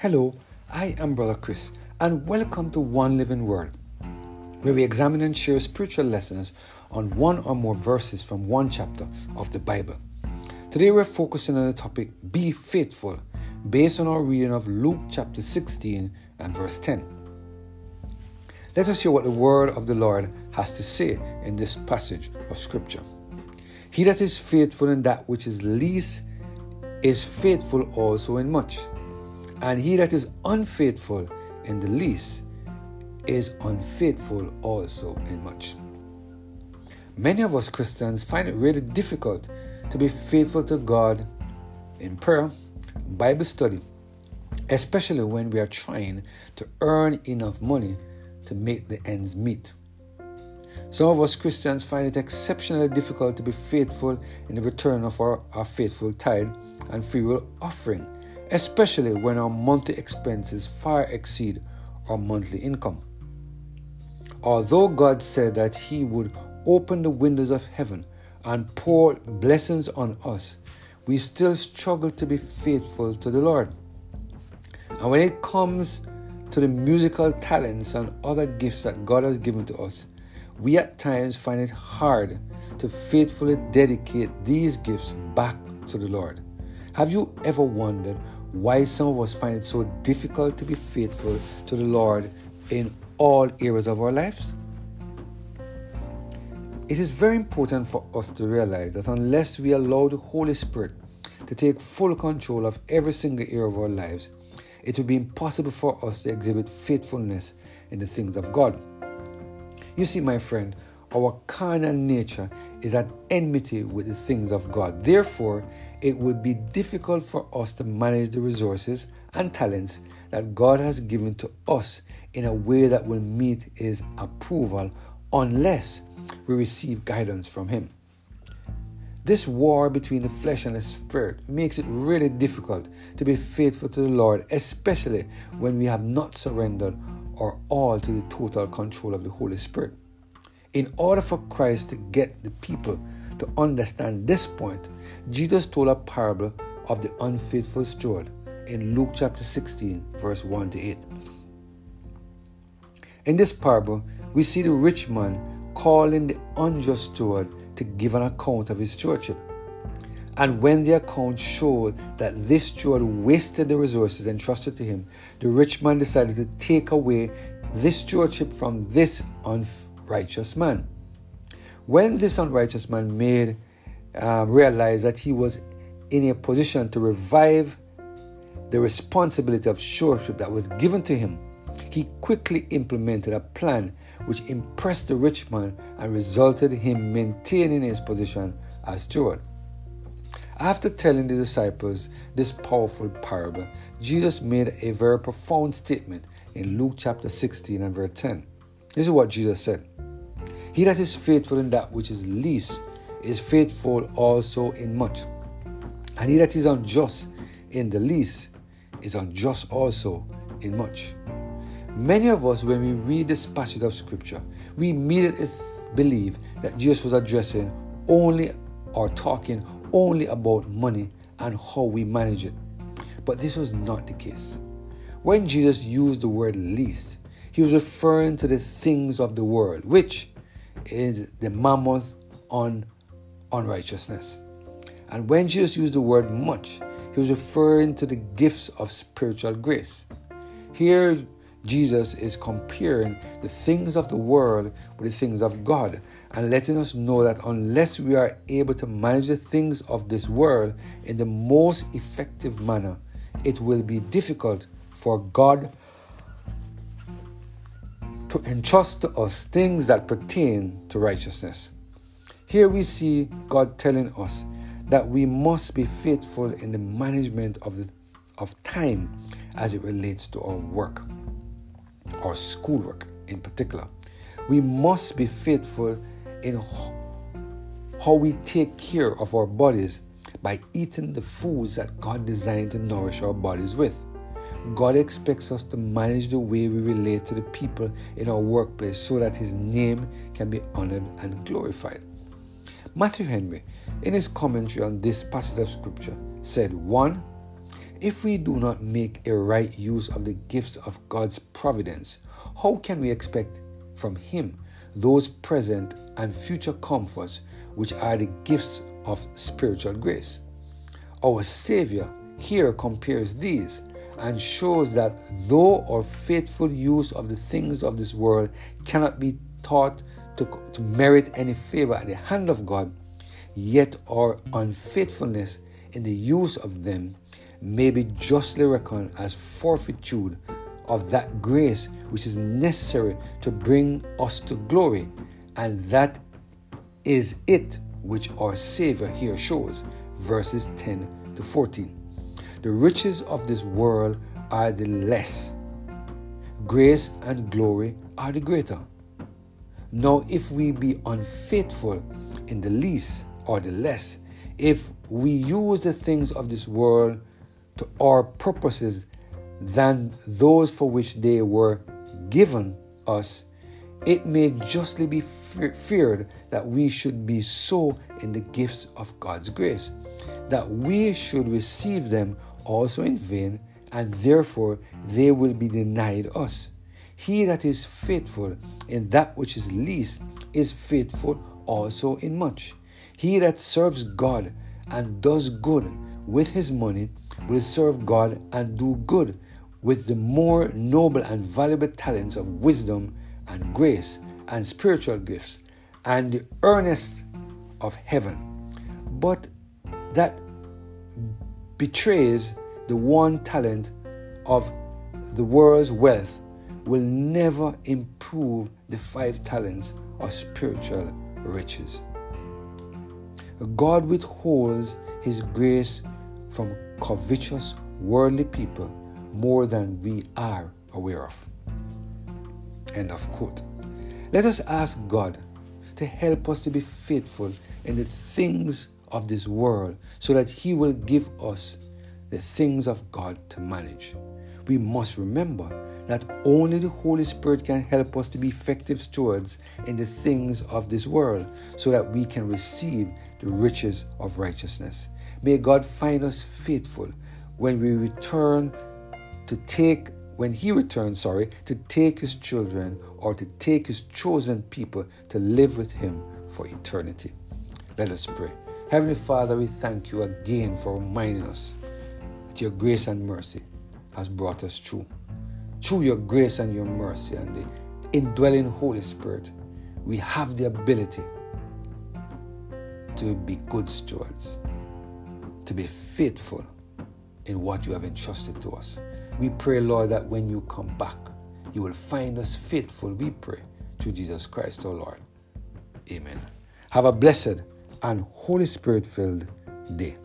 Hello, I am Brother Chris, and welcome to One Living Word, where we examine and share spiritual lessons on one or more verses from one chapter of the Bible. Today we're focusing on the topic Be Faithful, based on our reading of Luke chapter 16 and verse 10. Let us hear what the word of the Lord has to say in this passage of Scripture. He that is faithful in that which is least is faithful also in much and he that is unfaithful in the least is unfaithful also in much. Many of us Christians find it really difficult to be faithful to God in prayer, Bible study, especially when we are trying to earn enough money to make the ends meet. Some of us Christians find it exceptionally difficult to be faithful in the return of our, our faithful tithe and free will offering especially when our monthly expenses far exceed our monthly income. Although God said that He would open the windows of heaven and pour blessings on us, we still struggle to be faithful to the Lord. And when it comes to the musical talents and other gifts that God has given to us, we at times find it hard to faithfully dedicate these gifts back to the Lord. Have you ever wondered why some of us find it so difficult to be faithful to the Lord in all areas of our lives? It is very important for us to realize that unless we allow the Holy Spirit to take full control of every single area of our lives, it will be impossible for us to exhibit faithfulness in the things of God. You see, my friend, our carnal nature is at enmity with the things of God. Therefore, it would be difficult for us to manage the resources and talents that God has given to us in a way that will meet His approval unless we receive guidance from Him. This war between the flesh and the spirit makes it really difficult to be faithful to the Lord, especially when we have not surrendered our all to the total control of the Holy Spirit. In order for Christ to get the people to understand this point, Jesus told a parable of the unfaithful steward in Luke chapter 16, verse 1 to 8. In this parable, we see the rich man calling the unjust steward to give an account of his stewardship. And when the account showed that this steward wasted the resources entrusted to him, the rich man decided to take away this stewardship from this unfaithful righteous man. When this unrighteous man made uh, realize that he was in a position to revive the responsibility of stewardship that was given to him, he quickly implemented a plan which impressed the rich man and resulted in him maintaining his position as steward. After telling the disciples this powerful parable, Jesus made a very profound statement in Luke chapter 16 and verse 10. This is what Jesus said he that is faithful in that which is least is faithful also in much. And he that is unjust in the least is unjust also in much. Many of us, when we read this passage of scripture, we immediately believe that Jesus was addressing only or talking only about money and how we manage it. But this was not the case. When Jesus used the word least, he was referring to the things of the world, which is the mammon on unrighteousness. And when Jesus used the word much, he was referring to the gifts of spiritual grace. Here, Jesus is comparing the things of the world with the things of God and letting us know that unless we are able to manage the things of this world in the most effective manner, it will be difficult for God entrust to us things that pertain to righteousness. Here we see God telling us that we must be faithful in the management of, the, of time as it relates to our work, our schoolwork in particular. We must be faithful in how we take care of our bodies by eating the foods that God designed to nourish our bodies with. God expects us to manage the way we relate to the people in our workplace so that His name can be honored and glorified. Matthew Henry, in his commentary on this passage of Scripture, said 1. if we do not make a right use of the gifts of God's providence, how can we expect from Him those present and future comforts which are the gifts of spiritual grace? Our Savior here compares these and shows that though our faithful use of the things of this world cannot be taught to, to merit any favor at the hand of God, yet our unfaithfulness in the use of them may be justly reckoned as forfeiture of that grace which is necessary to bring us to glory, and that is it which our Savior here shows, verses 10 to 14. The riches of this world are the less, grace and glory are the greater. Now, if we be unfaithful in the least or the less, if we use the things of this world to our purposes than those for which they were given us, it may justly be feared that we should be so in the gifts of God's grace, that we should receive them also in vain, and therefore they will be denied us. He that is faithful in that which is least is faithful also in much. He that serves God and does good with his money will serve God and do good with the more noble and valuable talents of wisdom and grace and spiritual gifts and the earnest of heaven. But that betrays the one talent of the world's wealth will never improve the five talents of spiritual riches. God withholds His grace from covetous worldly people more than we are aware of. End of quote. Let us ask God to help us to be faithful in the things of this world so that He will give us the things of God to manage. We must remember that only the Holy Spirit can help us to be effective stewards in the things of this world so that we can receive the riches of righteousness. May God find us faithful when we return to take when he returns, sorry, to take his children or to take his chosen people to live with him for eternity. Let us pray. Heavenly Father, we thank you again for reminding us that your grace and mercy has brought us through. Through your grace and your mercy and the indwelling Holy Spirit, we have the ability to be good stewards, to be faithful in what you have entrusted to us. We pray, Lord, that when you come back, you will find us faithful, we pray, through Jesus Christ, our Lord. Amen. Have a blessed and Holy Spirit filled day.